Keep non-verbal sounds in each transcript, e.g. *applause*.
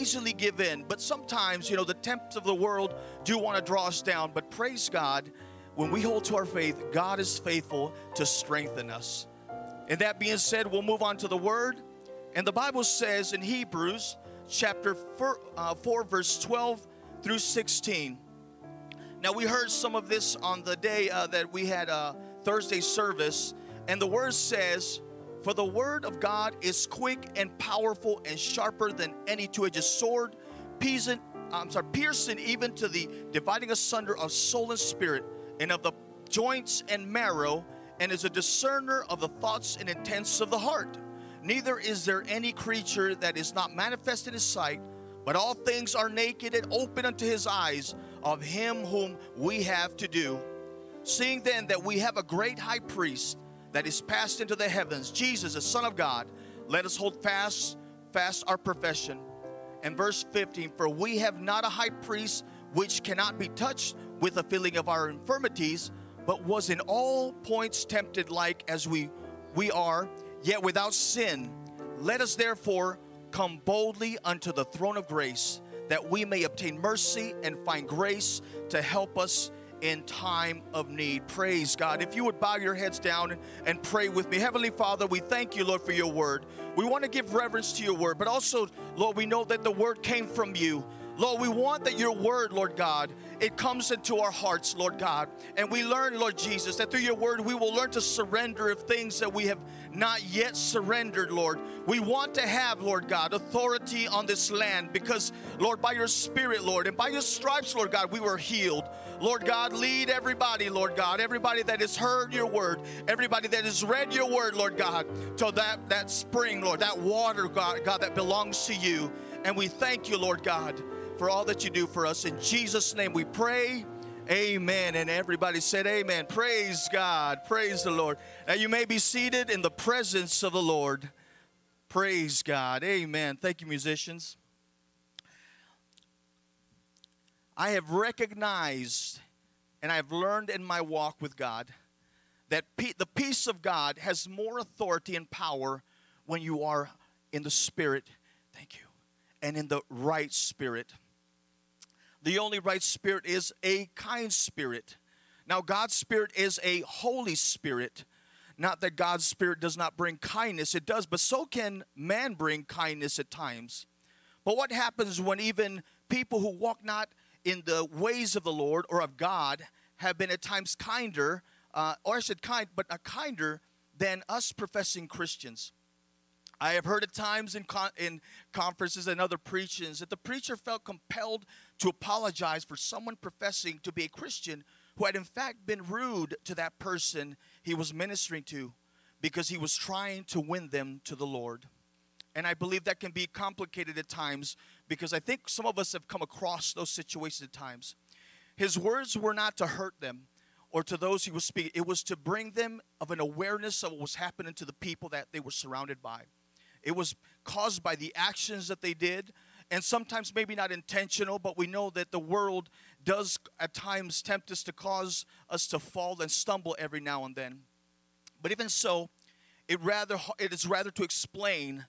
easily give in, but sometimes, you know, the tempts of the world do want to draw us down. But praise God, when we hold to our faith, God is faithful to strengthen us. And that being said, we'll move on to the word. And the Bible says in Hebrews chapter 4, uh, 4 verse 12 through 16. Now, we heard some of this on the day uh, that we had a Thursday service, and the word says, For the word of God is quick and powerful and sharper than any two edged sword, piercing, I'm sorry, piercing even to the dividing asunder of soul and spirit, and of the joints and marrow, and is a discerner of the thoughts and intents of the heart. Neither is there any creature that is not manifest in his sight, but all things are naked and open unto his eyes of him whom we have to do. Seeing then that we have a great high priest that is passed into the heavens, Jesus, the Son of God, let us hold fast, fast our profession. And verse 15, for we have not a high priest which cannot be touched with the feeling of our infirmities, but was in all points tempted like as we we are, yet without sin. Let us therefore come boldly unto the throne of grace, that we may obtain mercy and find grace to help us in time of need. Praise God. If you would bow your heads down and, pray with me. Heavenly Father, we thank you, Lord, for your word. We want to give reverence to your word, but also, Lord, we know that the word came from you. Lord, we want that your word, Lord God, it comes into our hearts, Lord God. And we learn, Lord Jesus, that through your word we will learn to surrender of things that we have not yet surrendered, Lord. We want to have, Lord God, authority on this land because, Lord, by your spirit, Lord, and by your stripes, Lord God, we were healed. Lord God, lead everybody, Lord God, everybody that has heard your word, everybody that has read your word, Lord God, to that, that spring, Lord, that water, God, God, that belongs to you. And we thank you, Lord God for all that you do for us. In Jesus' name we pray. Amen. And everybody said, Amen. Praise God. Praise the Lord. Now you may be seated in the presence of the Lord. Praise God. Amen. Thank you, musicians. I have recognized and I have learned in my walk with God that the peace of God has more authority and power when you are in the Spirit. Thank you. And in the right spirit. The only right spirit is a kind spirit. Now, God's spirit is a holy spirit. Not that God's spirit does not bring kindness, it does, but so can man bring kindness at times. But what happens when even people who walk not in the ways of the Lord or of God have been at times kinder, uh, or I said kind, but a kinder than us professing Christians? I have heard at times in, con- in conferences and other preachings that the preacher felt compelled to apologize for someone professing to be a Christian who had in fact been rude to that person he was ministering to because he was trying to win them to the Lord. And I believe that can be complicated at times because I think some of us have come across those situations at times. His words were not to hurt them or to those he was speaking, it was to bring them of an awareness of what was happening to the people that they were surrounded by. It was caused by the actions that they did, and sometimes maybe not intentional, but we know that the world does at times tempt us to cause us to fall and stumble every now and then. But even so, it rather it is rather to explain.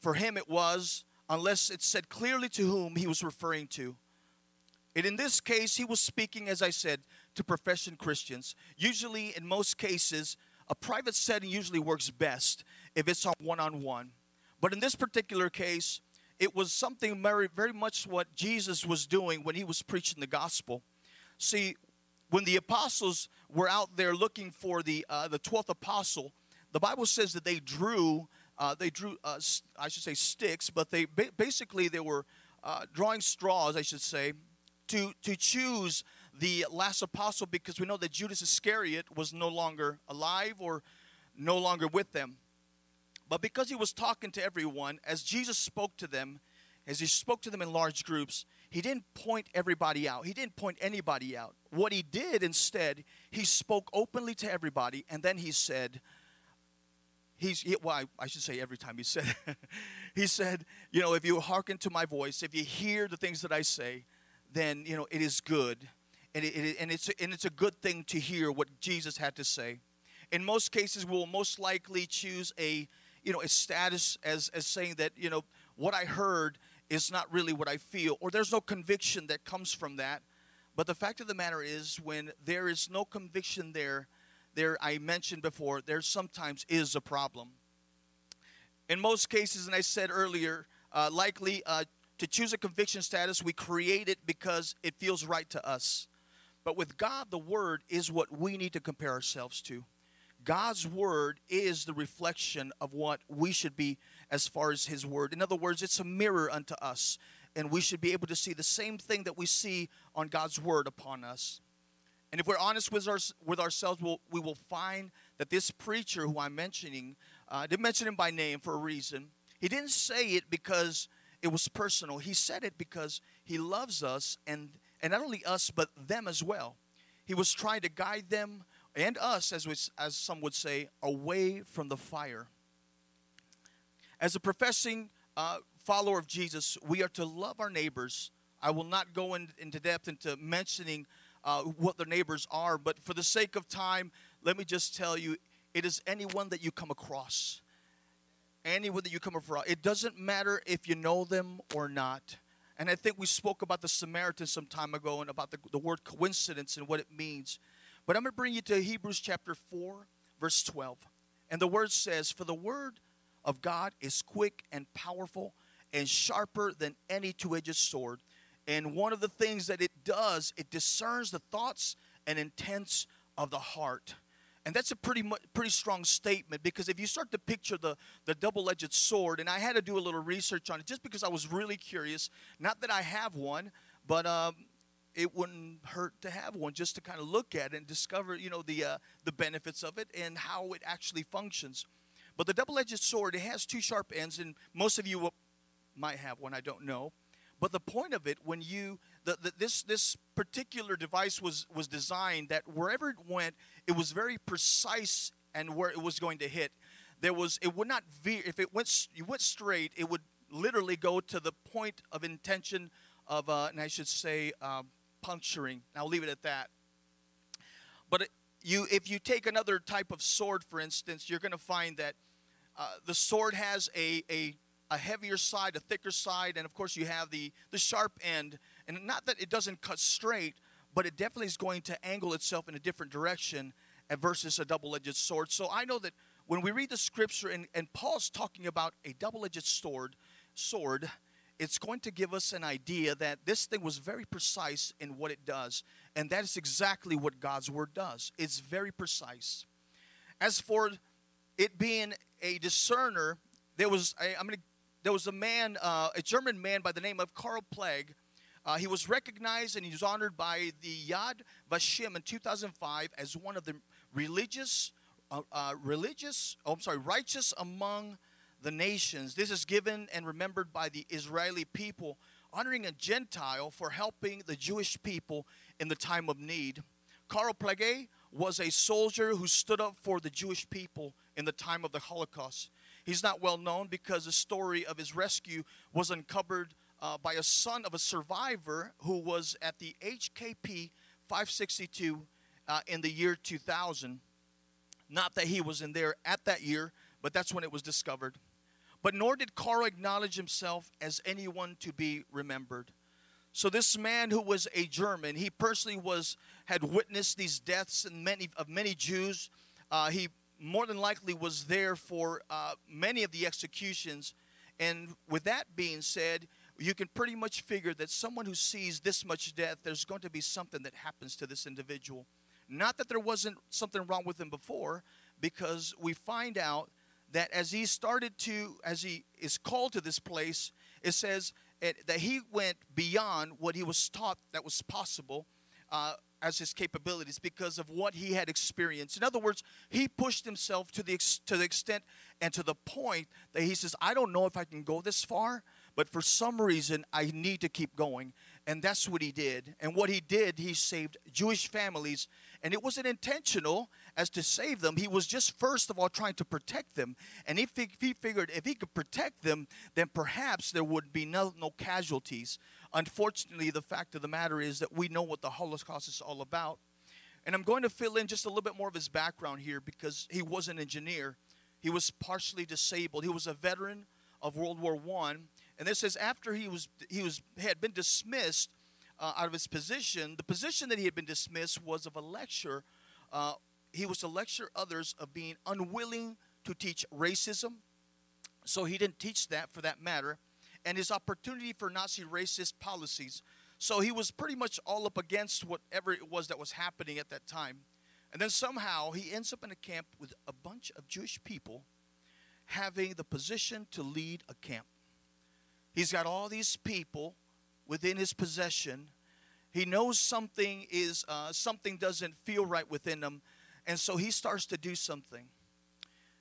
For him, it was unless it said clearly to whom he was referring to. And in this case, he was speaking, as I said, to profession Christians. Usually, in most cases, a private setting usually works best if it's on one on one. But in this particular case, it was something very, very much what Jesus was doing when he was preaching the gospel. See, when the apostles were out there looking for the uh, the twelfth apostle, the Bible says that they drew uh, they drew uh, I should say sticks, but they basically they were uh, drawing straws, I should say, to to choose the last apostle because we know that Judas Iscariot was no longer alive or no longer with them. But because he was talking to everyone, as Jesus spoke to them, as he spoke to them in large groups, he didn't point everybody out. He didn't point anybody out. What he did instead, he spoke openly to everybody, and then he said, He's, he, well, I, I, should say every time he said, *laughs* he said, you know, if you hearken to my voice, if you hear the things that I say, then, you know, it is good. And, it, it, and, it's, and it's a good thing to hear what Jesus had to say. In most cases, we will most likely choose a you know, a status as, as saying that, you know, what I heard is not really what I feel, or there's no conviction that comes from that. But the fact of the matter is, when there is no conviction there, there I mentioned before, there sometimes is a problem. In most cases, and I said earlier, uh, likely uh, to choose a conviction status, we create it because it feels right to us. But with God, the Word is what we need to compare ourselves to. God's Word is the reflection of what we should be as far as His Word. In other words, it's a mirror unto us, and we should be able to see the same thing that we see on God's Word upon us. And if we're honest with, our, with ourselves, we'll, we will find that this preacher who I'm mentioning, uh, I didn't mention him by name for a reason. He didn't say it because it was personal. He said it because he loves us, and, and not only us, but them as well. He was trying to guide them and us, as, we, as some would say, away from the fire. As a professing uh, follower of Jesus, we are to love our neighbors. I will not go in, into depth into mentioning uh, what their neighbors are, but for the sake of time, let me just tell you it is anyone that you come across. Anyone that you come across. It doesn't matter if you know them or not. And I think we spoke about the Samaritan some time ago and about the, the word coincidence and what it means. But I'm going to bring you to Hebrews chapter 4, verse 12. And the word says, For the word of God is quick and powerful and sharper than any two edged sword. And one of the things that it does, it discerns the thoughts and intents of the heart. And that's a pretty pretty strong statement because if you start to picture the, the double edged sword, and I had to do a little research on it just because I was really curious. Not that I have one, but um, it wouldn't hurt to have one just to kind of look at and discover, you know, the uh, the benefits of it and how it actually functions. But the double-edged sword, it has two sharp ends, and most of you might have one. I don't know. But the point of it, when you the, the, this this particular device was was designed that wherever it went, it was very precise and where it was going to hit. There was it would not veer if it went you went straight, it would literally go to the point of intention of, uh, and I should say, um, puncturing. I'll leave it at that. But you, if you take another type of sword, for instance, you're going to find that uh, the sword has a, a, a heavier side, a thicker side, and of course you have the, the sharp end. And not that it doesn't cut straight, but it definitely is going to angle itself in a different direction versus a double-edged sword. So I know that when we read the scripture and, and Paul's talking about a double-edged sword, sword, it's going to give us an idea that this thing was very precise in what it does. And that is exactly what God's word does. It's very precise. As for it being a discerner, there was a, I'm gonna, there was a man, uh, a German man by the name of Karl Plagge. Uh, he was recognized and he was honored by the Yad Vashem in 2005 as one of the religious, uh, uh religious, oh, I'm sorry, righteous among the nations. This is given and remembered by the Israeli people, honoring a Gentile for helping the Jewish people in the time of need. Karl Plagge was a soldier who stood up for the Jewish people in the time of the Holocaust. He's not well known because the story of his rescue was uncovered uh, by a son of a survivor who was at the HKP 562 uh, in the year 2000. Not that he was in there at that year, but that's when it was discovered. But nor did Karl acknowledge himself as anyone to be remembered. So this man who was a German, he personally was had witnessed these deaths and many of many Jews. Uh, he more than likely was there for uh, many of the executions. And with that being said, you can pretty much figure that someone who sees this much death, there's going to be something that happens to this individual. Not that there wasn't something wrong with him before, because we find out that as he started to, as he is called to this place, it says that he went beyond what he was taught that was possible uh, as his capabilities because of what he had experienced. In other words, he pushed himself to the, ex- to the extent and to the point that he says, I don't know if I can go this far, but for some reason, I need to keep going. And that's what he did. And what he did, he saved Jewish families. And it wasn't intentional as to save them. He was just, first of all, trying to protect them. And if he, he figured if he could protect them, then perhaps there would be no, no casualties. Unfortunately, the fact of the matter is that we know what the Holocaust is all about. And I'm going to fill in just a little bit more of his background here because he was an engineer. He was partially disabled. He was a veteran of World War One, And this is after he was he was had been dismissed uh, out of his position, the position that he had been dismissed was of a lecturer Uh, he was to lecture others of being unwilling to teach racism. So he didn't teach that for that matter. And his opportunity for Nazi racist policies. So he was pretty much all up against whatever it was that was happening at that time. And then somehow he ends up in a camp with a bunch of Jewish people having the position to lead a camp. He's got all these people within his possession. He knows something is uh, something doesn't feel right within them, and so he starts to do something.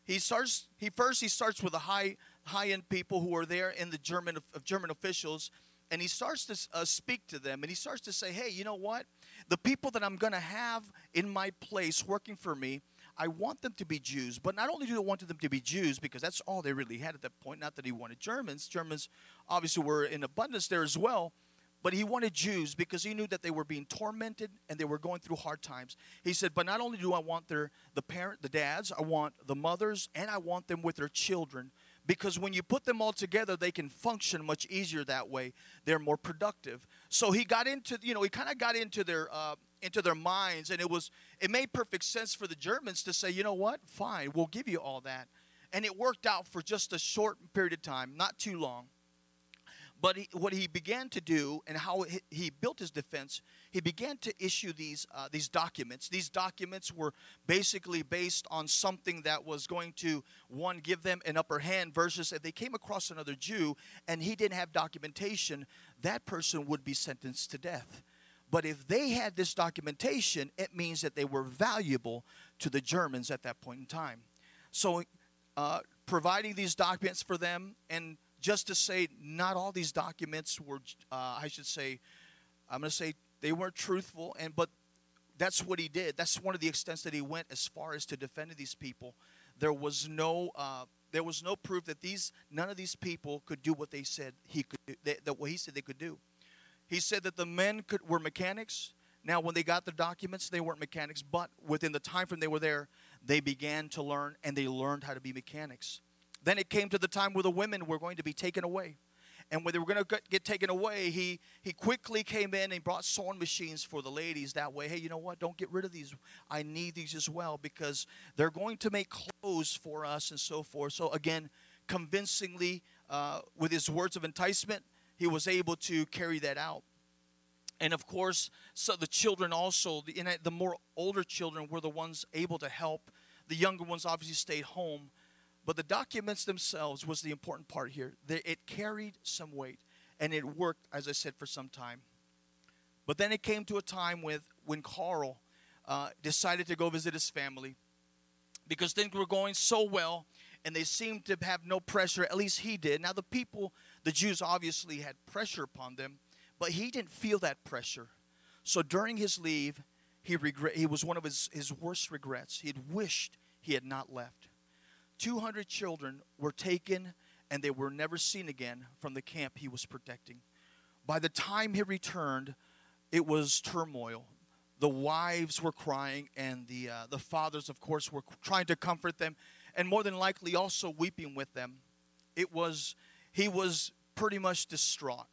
He starts. He first he starts with the high high end people who are there in the German of German officials, and he starts to uh, speak to them, and he starts to say, "Hey, you know what? The people that I'm going to have in my place working for me." I want them to be Jews, but not only do I want them to be Jews because that's all they really had at that point. Not that he wanted Germans. Germans obviously were in abundance there as well, but he wanted Jews because he knew that they were being tormented and they were going through hard times. He said, "But not only do I want their the parent, the dads, I want the mothers, and I want them with their children." Because when you put them all together, they can function much easier that way. They're more productive. So he got into, you know, he kind of got into their uh, into their minds and it was it made perfect sense for the germans to say you know what fine we'll give you all that and it worked out for just a short period of time not too long but he, what he began to do and how he, built his defense he began to issue these uh, these documents these documents were basically based on something that was going to one give them an upper hand versus if they came across another jew and he didn't have documentation that person would be sentenced to death but if they had this documentation, it means that they were valuable to the Germans at that point in time. So, uh, providing these documents for them, and just to say, not all these documents were, uh, I should say, I'm going to say they weren't truthful, and but that's what he did. That's one of the extents that he went as far as to defend these people. There was no. Uh, there was no proof that these none of these people could do what they said he could do, that, that what he said they could do. He said that the men could, were mechanics. Now, when they got the documents, they weren't mechanics, but within the time frame they were there, they began to learn and they learned how to be mechanics. Then it came to the time where the women were going to be taken away. And when they were going to get taken away, he, he quickly came in and brought sewing machines for the ladies that way. Hey, you know what? Don't get rid of these. I need these as well because they're going to make clothes for us and so forth. So, again, convincingly, uh, with his words of enticement, he was able to carry that out. And of course, so the children also, the, the more older children were the ones able to help. The younger ones obviously stayed home. But the documents themselves was the important part here. It carried some weight, and it worked, as I said, for some time. But then it came to a time with when Karl uh, decided to go visit his family because things were going so well and they seemed to have no pressure. At least he did. Now, the people, the Jews obviously had pressure upon them, but he didn't feel that pressure. So during his leave, he, regret, he was one of his, his worst regrets. He had wished he had not left. 200 children were taken and they were never seen again from the camp he was protecting. By the time he returned, it was turmoil. The wives were crying, and the, uh, the fathers, of course, were trying to comfort them and more than likely also weeping with them. It was, he was pretty much distraught.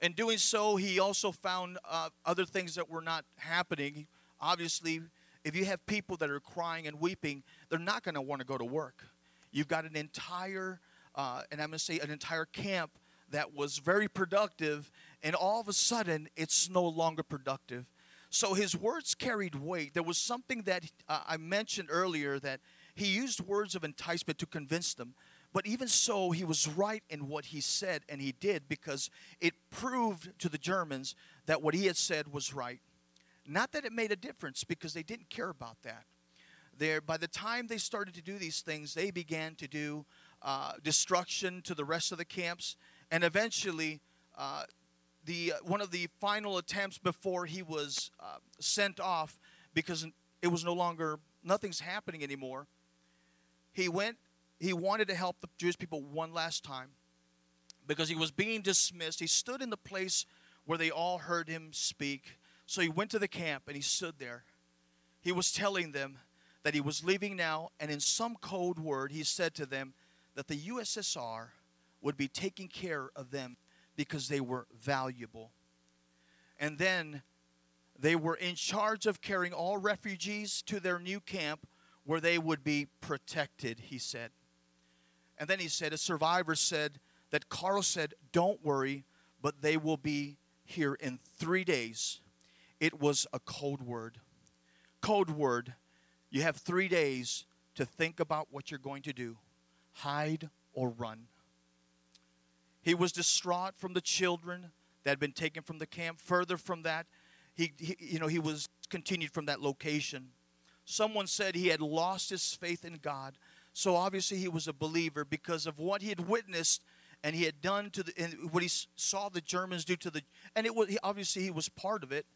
In doing so, he also found uh, other things that were not happening. Obviously, if you have people that are crying and weeping, they're not going to want to go to work. You've got an entire, uh, and I'm going to say an entire camp that was very productive, and all of a sudden, it's no longer productive. So his words carried weight. There was something that uh, I mentioned earlier that he used words of enticement to convince them. But even so, he was right in what he said, and he did because it proved to the Germans that what he had said was right. Not that it made a difference because they didn't care about that. There, by the time they started to do these things, they began to do uh, destruction to the rest of the camps, and eventually, uh, the one of the final attempts before he was uh, sent off, because it was no longer nothing's happening anymore he went, he wanted to help the Jewish people one last time because he was being dismissed. He stood in the place where they all heard him speak. So he went to the camp and he stood there. He was telling them that he was leaving now, and in some code word, he said to them that the USSR would be taking care of them because they were valuable. And then they were in charge of carrying all refugees to their new camp where they would be protected, he said. And then he said, a survivor said that Karl said, Don't worry, but they will be here in three days. It was a code word. Code word. You have three days to think about what you're going to do hide or run. He was distraught from the children that had been taken from the camp. Further from that, he, he, you know, he was continued from that location. Someone said he had lost his faith in God. So obviously he was a believer because of what he had witnessed and he had done to the what he saw the Germans do to the and it was obviously he was part of it.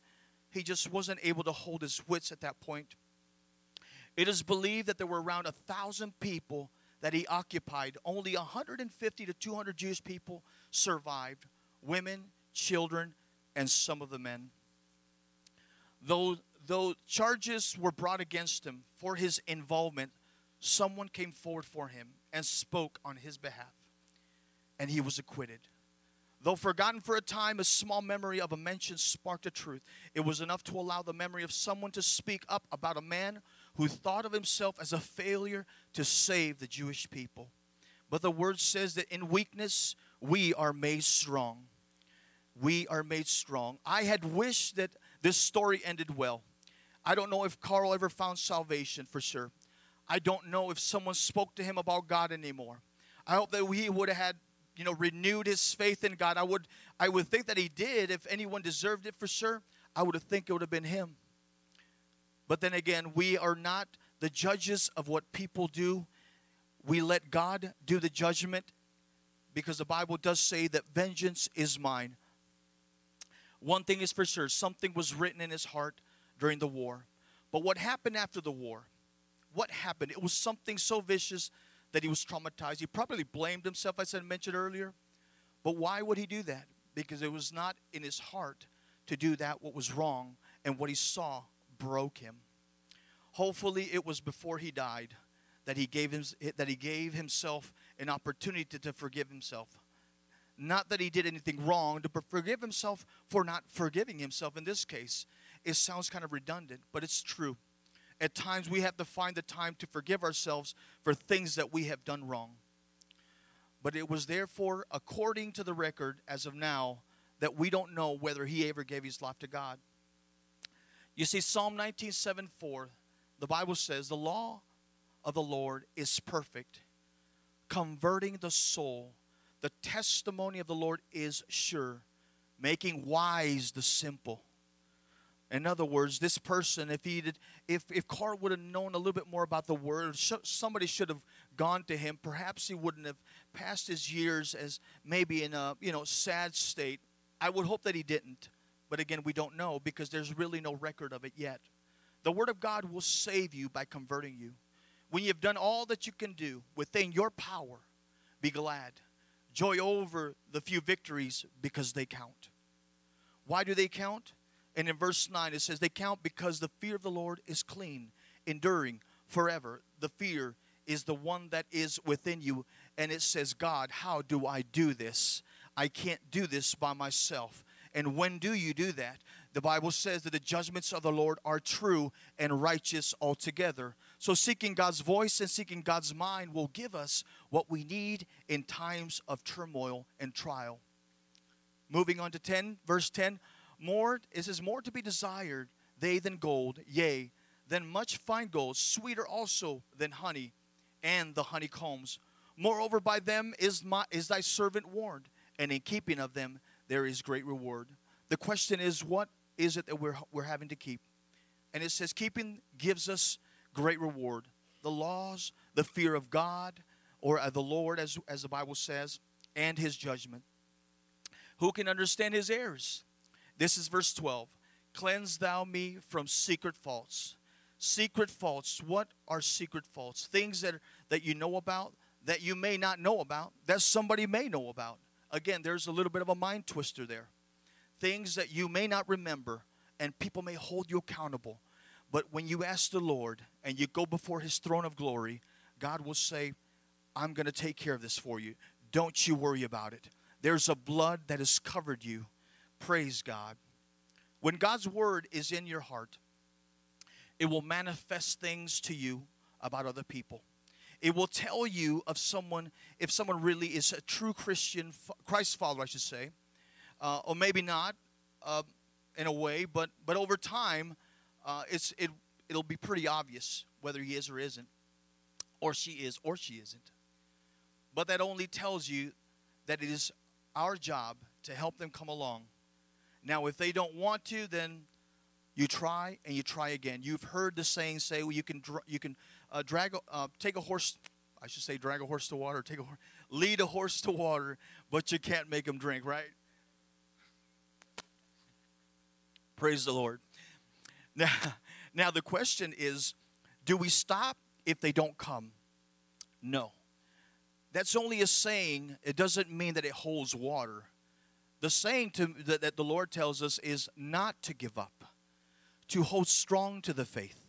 He just wasn't able to hold his wits at that point. It is believed that there were around a thousand people that he occupied. Only 150 to 200 Jewish people survived women, children, and some of the men. Though, though charges were brought against him for his involvement, someone came forward for him and spoke on his behalf, and he was acquitted. Though forgotten for a time, a small memory of a mention sparked a truth. It was enough to allow the memory of someone to speak up about a man who thought of himself as a failure to save the Jewish people. But the word says that in weakness we are made strong. We are made strong. I had wished that this story ended well. I don't know if Karl ever found salvation for sure. I don't know if someone spoke to him about God anymore. I hope that he would have had, you know, renewed his faith in God. I would I would think that he did. If anyone deserved it for sure, I would have think it would have been him. But then again, we are not the judges of what people do. We let God do the judgment because the Bible does say that vengeance is mine. One thing is for sure something was written in his heart during the war. But what happened after the war? What happened? It was something so vicious that he was traumatized. He probably blamed himself, as I mentioned earlier. But why would he do that? Because it was not in his heart to do that what was wrong and what he saw broke him. Hopefully, it was before he died that he gave, him, that he gave himself an opportunity to, to forgive himself. Not that he did anything wrong, to forgive himself for not forgiving himself. In this case, it sounds kind of redundant, but it's true. At times, we have to find the time to forgive ourselves for things that we have done wrong. But it was therefore, according to the record as of now, that we don't know whether he ever gave his life to God. You see, Psalm 19 7 4, the Bible says, The law of the Lord is perfect, converting the soul. The testimony of the Lord is sure, making wise the simple. In other words, this person, if he did, if if Karl would have known a little bit more about the word, somebody should have gone to him. Perhaps he wouldn't have passed his years as maybe in a you know sad state. I would hope that he didn't. But again, we don't know because there's really no record of it yet. The Word of God will save you by converting you. When you've done all that you can do within your power, be glad. Joy over the few victories because they count. Why do they count? And in verse 9 it says, They count because the fear of the Lord is clean, enduring forever. The fear is the one that is within you. And it says, God, how do I do this? I can't do this by myself. And when do you do that? The Bible says that the judgments of the Lord are true and righteous altogether. So, seeking God's voice and seeking God's mind will give us what we need in times of turmoil and trial. Moving on to 10, verse 10 more is is more to be desired they than gold, yea, than much fine gold, sweeter also than honey and the honeycombs. Moreover, by them is my is thy servant warned, and in keeping of them there is great reward. The question is, what is it that we're, we're having to keep? And it says, keeping gives us great reward. The laws, the fear of God, or the Lord, as, as the Bible says, and his judgment. Who can understand his errors? This is verse 12. Cleanse thou me from secret faults. Secret faults. What are secret faults? Things that, that you know about, that you may not know about, that somebody may know about again, there's a little bit of a mind twister there. Things that you may not remember, and people may hold you accountable. But when you ask the Lord and you go before His throne of glory, God will say, I'm going to take care of this for you. Don't you worry about it. There's a blood that has covered you. Praise God. When God's word is in your heart, it will manifest things to you about other people. It will tell you of someone, if someone really is a true Christian, Christ follower, I should say, uh, or maybe not uh, in a way, but, but over time, uh, it's, it, it'll be pretty obvious whether he is or isn't, or she is or she isn't. But that only tells you that it is our job to help them come along. Now, if they don't want to, then you try and you try again. You've heard the saying say, well, you can, you can uh, drag, uh, take a horse, I should say, drag a horse to water, take a horse, lead a horse to water, but you can't make him drink, right? Praise the Lord. *laughs* Now, now the question is, do we stop if they don't come? No. That's only a saying. It doesn't mean that it holds water. The saying to, that, that the Lord tells us is not to give up, to hold strong to the faith,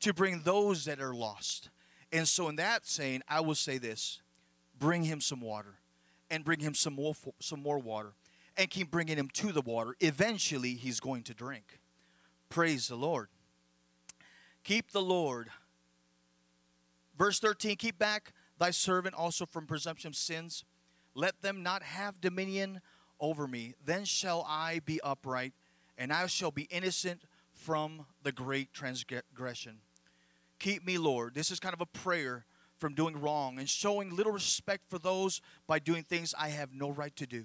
to bring those that are lost. And so, in that saying, I will say this bring him some water and bring him some more, some more water and keep bringing him to the water. Eventually, he's going to drink. Praise the Lord. Keep the Lord. Verse 13 Keep back thy servant also from presumption sins. Let them not have dominion over me. Then shall I be upright, and I shall be innocent from the great transgression. Keep me, Lord. This is kind of a prayer from doing wrong and showing little respect for those by doing things I have no right to do.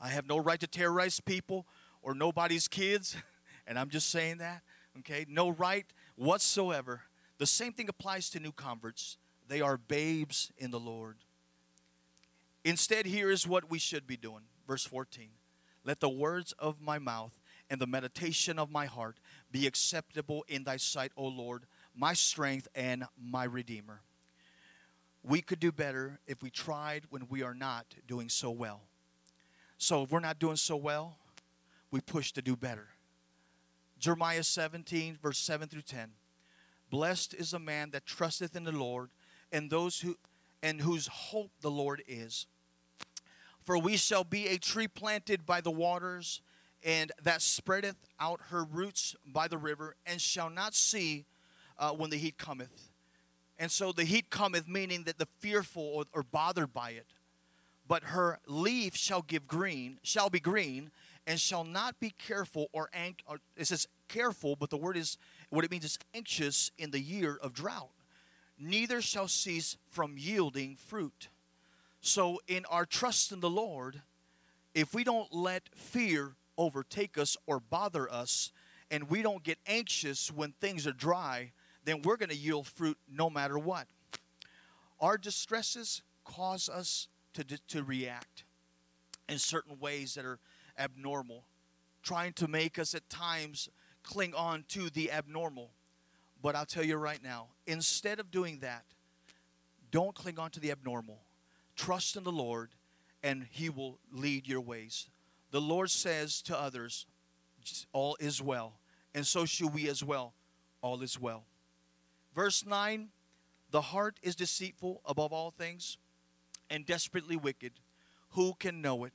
I have no right to terrorize people or nobody's kids, *laughs* and I'm just saying that, okay? No right whatsoever. The same thing applies to new converts. They are babes in the Lord. Instead, here is what we should be doing. Verse 14 Let the words of my mouth and the meditation of my heart be acceptable in thy sight, O Lord, my strength and my redeemer. We could do better if we tried when we are not doing so well. So if we're not doing so well, we push to do better. Jeremiah 17, verse 7 through 10. Blessed is a man that trusteth in the Lord, and those who and whose hope the Lord is. For we shall be a tree planted by the waters, and that spreadeth out her roots by the river, and shall not see uh, when the heat cometh. And so the heat cometh, meaning that the fearful or, bothered by it. But her leaf shall give green, shall be green, and shall not be careful or, anx- or it says careful, but the word is what it means is anxious in the year of drought. Neither shall cease from yielding fruit. So, in our trust in the Lord, if we don't let fear overtake us or bother us, and we don't get anxious when things are dry, then we're going to yield fruit no matter what. Our distresses cause us to, to react in certain ways that are abnormal, trying to make us at times cling on to the abnormal. But I'll tell you right now, instead of doing that, don't cling on to the abnormal Trust in the Lord, and He will lead your ways. The Lord says to others, All is well. And so should we as well. All is well. Verse 9 The heart is deceitful above all things and desperately wicked. Who can know it?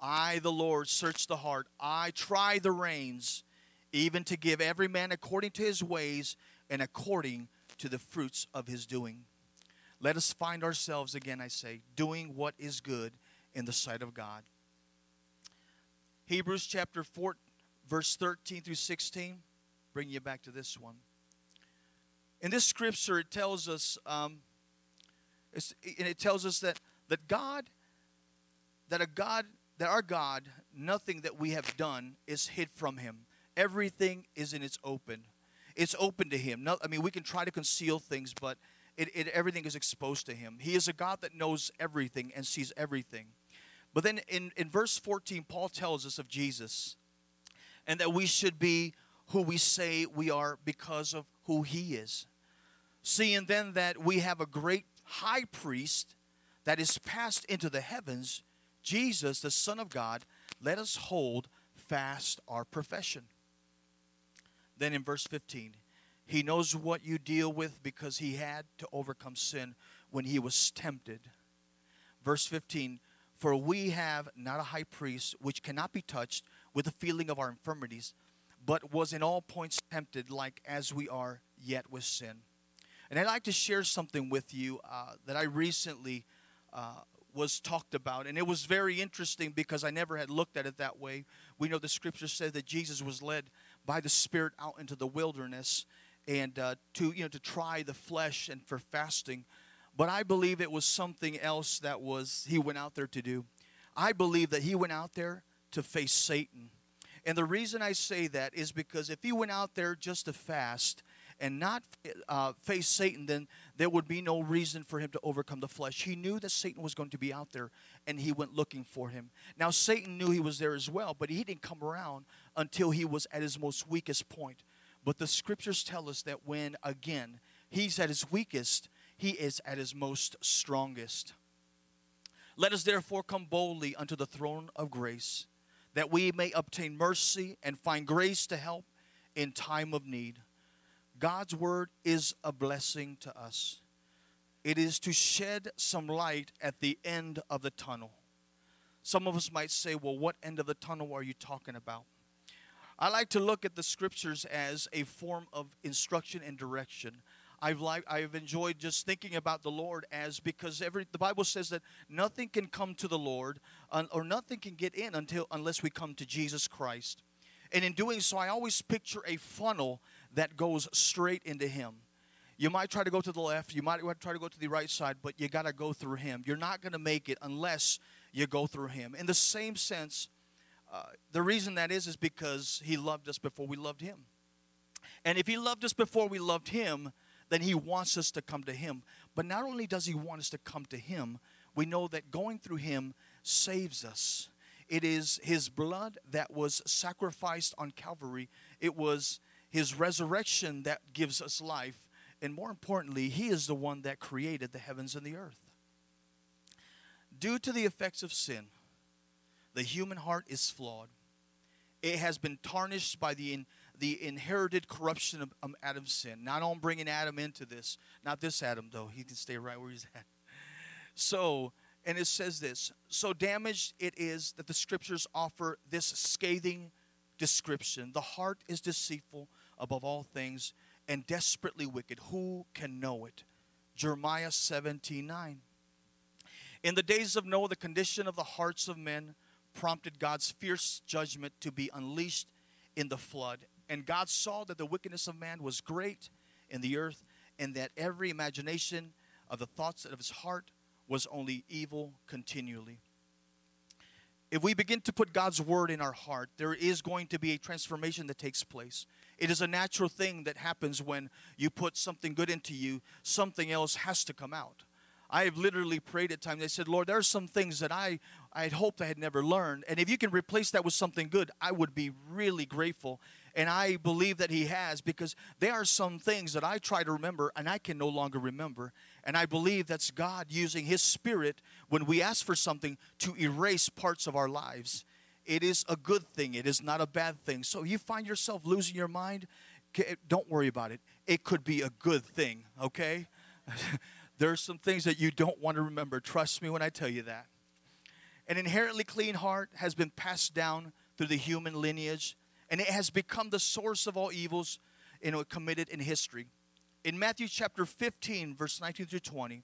I, the Lord, search the heart. I try the reins, even to give every man according to his ways and according to the fruits of his doing. Let us find ourselves again, I say, doing what is good in the sight of God. Hebrews chapter 4, verse 13 through 16. Bring you back to this one. In this scripture, it tells us, um, it tells us that that God, that a God, that our God, nothing that we have done is hid from Him. Everything is in its open. It's open to Him. No, I mean, we can try to conceal things, but it, it, everything is exposed to him. He is a God that knows everything and sees everything. But then in, in verse 14, Paul tells us of Jesus and that we should be who we say we are because of who he is. Seeing then that we have a great high priest that is passed into the heavens, Jesus, the Son of God, let us hold fast our profession. Then in verse 15, he knows what you deal with because he had to overcome sin when he was tempted. Verse 15 For we have not a high priest which cannot be touched with the feeling of our infirmities, but was in all points tempted like as we are, yet with sin. And I'd like to share something with you uh, that I recently uh, was talked about. And it was very interesting because I never had looked at it that way. We know the scripture says that Jesus was led by the Spirit out into the wilderness and uh, to, you know, to try the flesh and for fasting. But I believe it was something else that was he went out there to do. I believe that he went out there to face Satan. And the reason I say that is because if he went out there just to fast, and not uh, face Satan, then there would be no reason for him to overcome the flesh. He knew that Satan was going to be out there, and he went looking for him. Now, Satan knew he was there as well, but he didn't come around until he was at his most weakest point. But the scriptures tell us that when, again, he's at his weakest, he is at his most strongest. Let us therefore come boldly unto the throne of grace, that we may obtain mercy and find grace to help in time of need. God's word is a blessing to us. It is to shed some light at the end of the tunnel. Some of us might say, well, what end of the tunnel are you talking about? I like to look at the scriptures as a form of instruction and direction. I've li- I've enjoyed just thinking about the Lord as because every the Bible says that nothing can come to the Lord or nothing can get in until unless we come to Jesus Christ. And in doing so, I always picture a funnel that goes straight into Him. You might try to go to the left, you might try to go to the right side, but you got to go through Him. You're not going to make it unless you go through Him. In the same sense, uh, the reason that is is because He loved us before we loved Him. And if He loved us before we loved Him, then He wants us to come to Him. But not only does He want us to come to Him, we know that going through Him saves us. It is His blood that was sacrificed on Calvary. It was His resurrection that gives us life. And more importantly, He is the one that created the heavens and the earth. Due to the effects of sin, the human heart is flawed. It has been tarnished by the, in, the inherited corruption of um, Adam's sin. Not on bringing Adam into this, not this Adam, though. He can stay right where he's at. So, and it says this so damaged it is that the scriptures offer this scathing description the heart is deceitful above all things and desperately wicked who can know it jeremiah 17 9 in the days of noah the condition of the hearts of men prompted god's fierce judgment to be unleashed in the flood and god saw that the wickedness of man was great in the earth and that every imagination of the thoughts of his heart was only evil continually. If we begin to put God's word in our heart, there is going to be a transformation that takes place. It is a natural thing that happens when you put something good into you, something else has to come out. I have literally prayed at times. I said, Lord, there are some things that I, I had hoped I had never learned. And if you can replace that with something good, I would be really grateful. And I believe that He has because there are some things that I try to remember and I can no longer remember. And I believe that's God using His Spirit when we ask for something to erase parts of our lives. It is a good thing, it is not a bad thing. So you find yourself losing your mind, don't worry about it. It could be a good thing, okay? *laughs* There are some things that you don't want to remember. Trust me when I tell you that. An inherently clean heart has been passed down through the human lineage, and it has become the source of all evils you know, committed in history. In Matthew chapter 15, verse 19 through 20,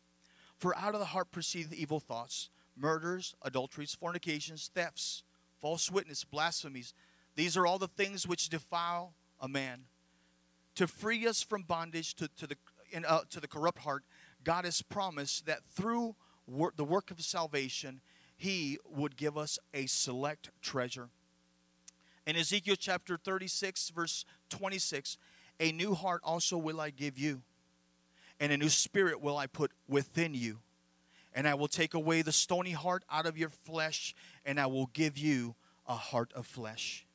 for out of the heart proceed the evil thoughts, murders, adulteries, fornications, thefts, false witness, blasphemies. These are all the things which defile a man. To free us from bondage to, to, the, in, uh, to the corrupt heart, God has promised that through wor- the work of salvation, He would give us a select treasure. In Ezekiel chapter 36, verse 26, a new heart also will I give you, and a new spirit will I put within you. And I will take away the stony heart out of your flesh, and I will give you a heart of flesh.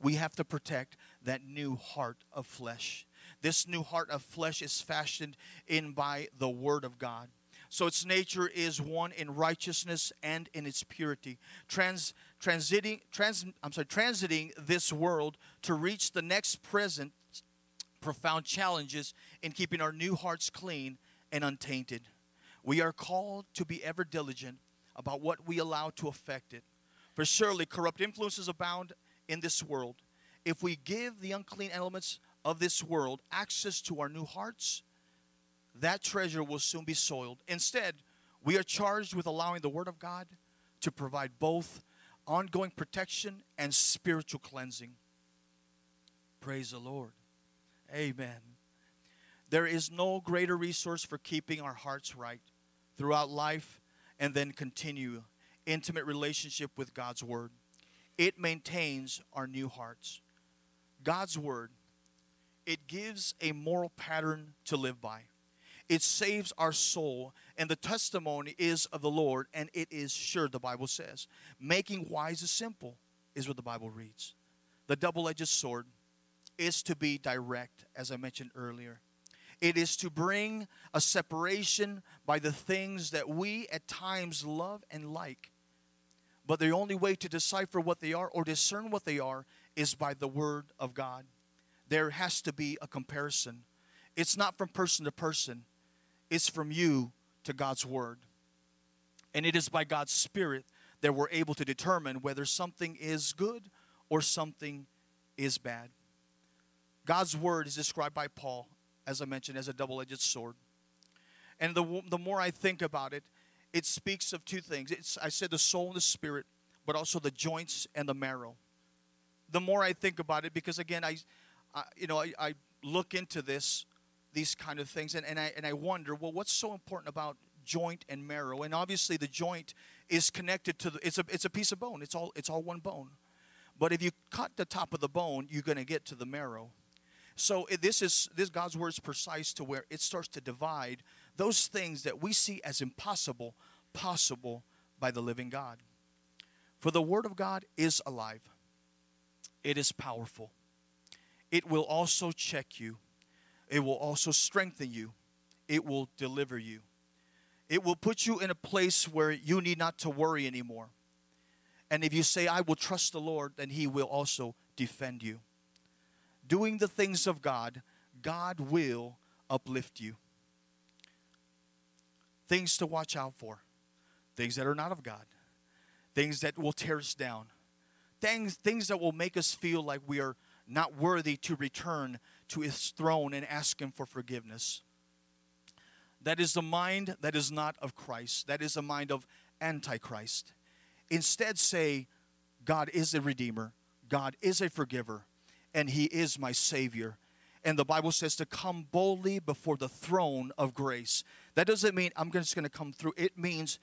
We have to protect that new heart of flesh. This new heart of flesh is fashioned in by the word of God. So its nature is one in righteousness and in its purity. Trans, transiting, trans, I'm sorry, transiting this world to reach the next present profound challenges in keeping our new hearts clean and untainted. We are called to be ever diligent about what we allow to affect it. For surely corrupt influences abound in this world. If we give the unclean elements of this world access to our new hearts, that treasure will soon be soiled. Instead, we are charged with allowing the Word of God to provide both ongoing protection and spiritual cleansing. Praise the Lord. Amen. There is no greater resource for keeping our hearts right throughout life and then continue intimate relationship with God's Word. It maintains our new hearts. God's Word, it gives a moral pattern to live by. It saves our soul, and the testimony is of the Lord, and it is sure, the Bible says. Making wise is simple, is what the Bible reads. The double edged sword is to be direct, as I mentioned earlier. It is to bring a separation by the things that we at times love and like. But the only way to decipher what they are or discern what they are is by the Word of God. There has to be a comparison. It's not from person to person, it's from you to God's Word. And it is by God's Spirit that we're able to determine whether something is good or something is bad. God's Word is described by Paul as I mentioned, as a double edged sword. And the, the more I think about it, it speaks of two things. It's, I said the soul and the spirit, but also the joints and the marrow. The more I think about it, because again, I, I you know, I, I, look into this, these kind of things, and, and, I, and I wonder, well, what's so important about joint and marrow? And obviously, the joint is connected to the, it's a, it's a piece of bone. It's all, it's all one bone. But if you cut the top of the bone, you're going to get to the marrow. So this is this God's word is precise to where it starts to divide those things that we see as impossible possible by the living God. For the word of God is alive. It is powerful. It will also check you. It will also strengthen you. It will deliver you. It will put you in a place where you need not to worry anymore. And if you say, I will trust the Lord, then He will also defend you doing the things of God, God will uplift you. Things to watch out for, things that are not of God, things that will tear us down, things, things that will make us feel like we are not worthy to return to His throne and ask Him for forgiveness. That is the mind that is not of Christ. That is a mind of Antichrist. Instead, say, God is a Redeemer, God is a forgiver, and He is my Savior. And the Bible says to come boldly before the throne of grace. That doesn't mean I'm just going to come through. It means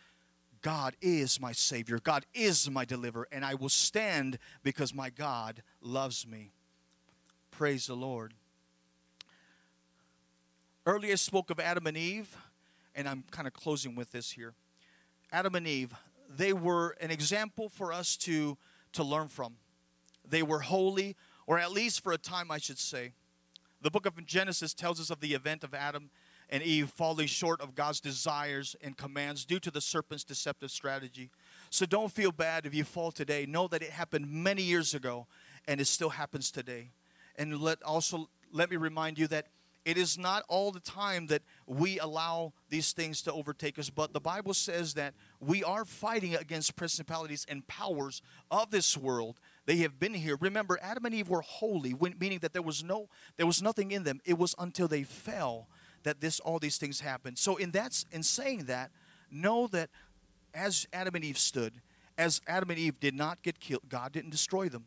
God is my Savior, God is my deliverer, and I will stand because my God loves me. Praise the Lord. Earlier I spoke of Adam and Eve, and I'm kind of closing with this here. Adam and Eve, they were an example for us to, to learn from. They were holy, or at least for a time, I should say. The book of Genesis tells us of the event of Adam and Eve falling short of God's desires and commands due to the serpent's deceptive strategy. So don't feel bad if you fall today. Know that it happened many years ago and it still happens today. And let also let me remind you that it is not all the time that we allow these things to overtake us, but the Bible says that we are fighting against principalities and powers of this world they have been here. Remember, Adam and Eve were holy, meaning that there was no, there was nothing in them. It was until they fell that this, all these things happened. So, in that, in saying that, know that as Adam and Eve stood, as Adam and Eve did not get killed, God didn't destroy them.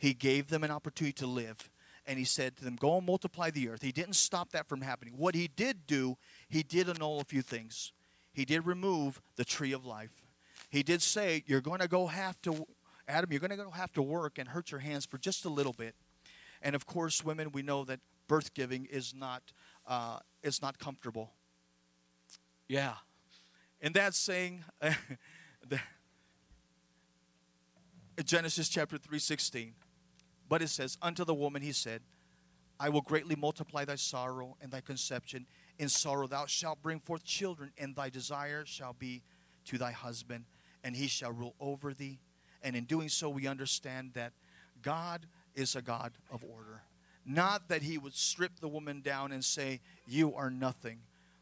He gave them an opportunity to live. And he said to them, Go and multiply the earth. He didn't stop that from happening. What he did do, he did annul a few things. He did remove the tree of life. He did say, You're going to go have to Adam, you're going to go have to work and hurt your hands for just a little bit. And of course, women, we know that birth giving is not uh, is not comfortable. Yeah, and that's saying, *laughs* Genesis chapter three sixteen, but it says, "Unto the woman he said, I will greatly multiply thy sorrow and thy conception. In sorrow thou shalt bring forth children, and thy desire shall be to thy husband, and he shall rule over thee." And in doing so, we understand that God is a God of order. Not that he would strip the woman down and say, You are nothing.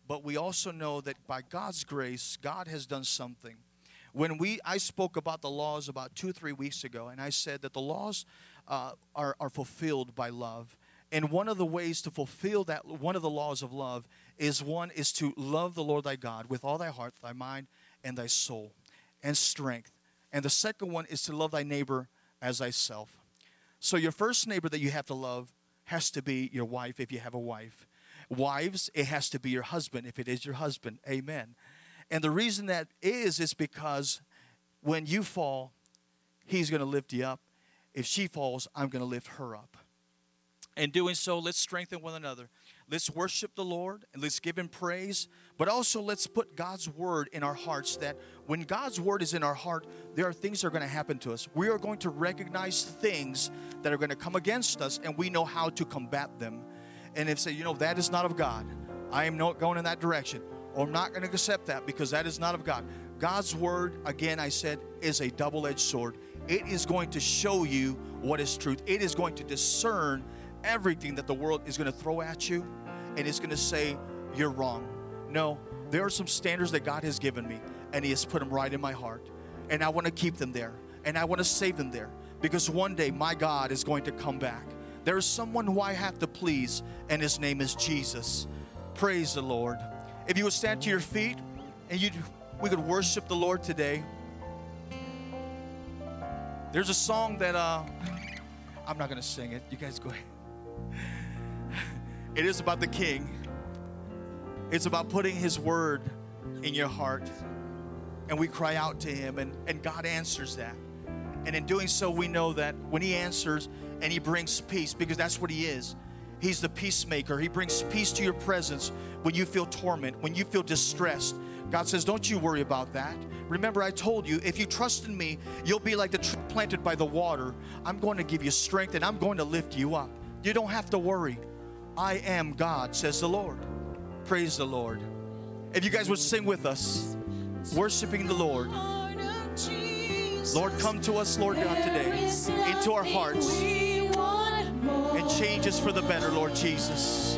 But we also know that by God's grace, God has done something. When we, I spoke about the laws about two, three weeks ago, and I said that the laws uh, are, are fulfilled by love. And one of the ways to fulfill that, one of the laws of love, is one is to love the Lord thy God with all thy heart, thy mind, and thy soul, and strength. And the second one is to love thy neighbor as thyself. So your first neighbor that you have to love has to be your wife if you have a wife. Wives, it has to be your husband if it is your husband. Amen. And the reason that is, is because when you fall, he's going to lift you up. If she falls, I'm going to lift her up. And doing so, let's strengthen one another. Let's worship the Lord and let's give Him praise, but also let's put God's word in our hearts that when God's word is in our heart, there are things that are going to happen to us. We are going to recognize things that are going to come against us, and we know how to combat them. And if say, you know, that is not of God, I am not going in that direction, or I'm not going to accept that because that is not of God. God's word, again, I said, is a double edged sword. It is going to show you what is truth, it is going to discern everything that the world is going to throw at you and it's going to say, You're wrong. No, there are some standards that God has given me, and He has put them right in my heart. And I want to keep them there, and I want to save them there because one day my God is going to come back. There is someone who I have to please, and His name is Jesus. Praise the Lord. If you would stand to your feet and you we could worship the Lord today. There's a song that uh, I'm not to sing it. You guys go ahead. It is about the King. It's about putting His word in your heart. And we cry out to Him, and, and God answers that. And in doing so, we know that when He answers and He brings peace, because that's what He is. He's the peacemaker. He brings peace to your presence when you feel torment, when you feel distressed. God says, Don't you worry about that. Remember, I told you, if you trust in me, you'll be like the tree planted by the water. I'm going to give you strength and I'm going to lift you up. You don't have to worry. I am God, says the Lord. Praise the Lord. If you guys would sing with us, worshiping the Lord. Lord, come to us, Lord God, today, into our hearts, change us for the better, Lord Jesus.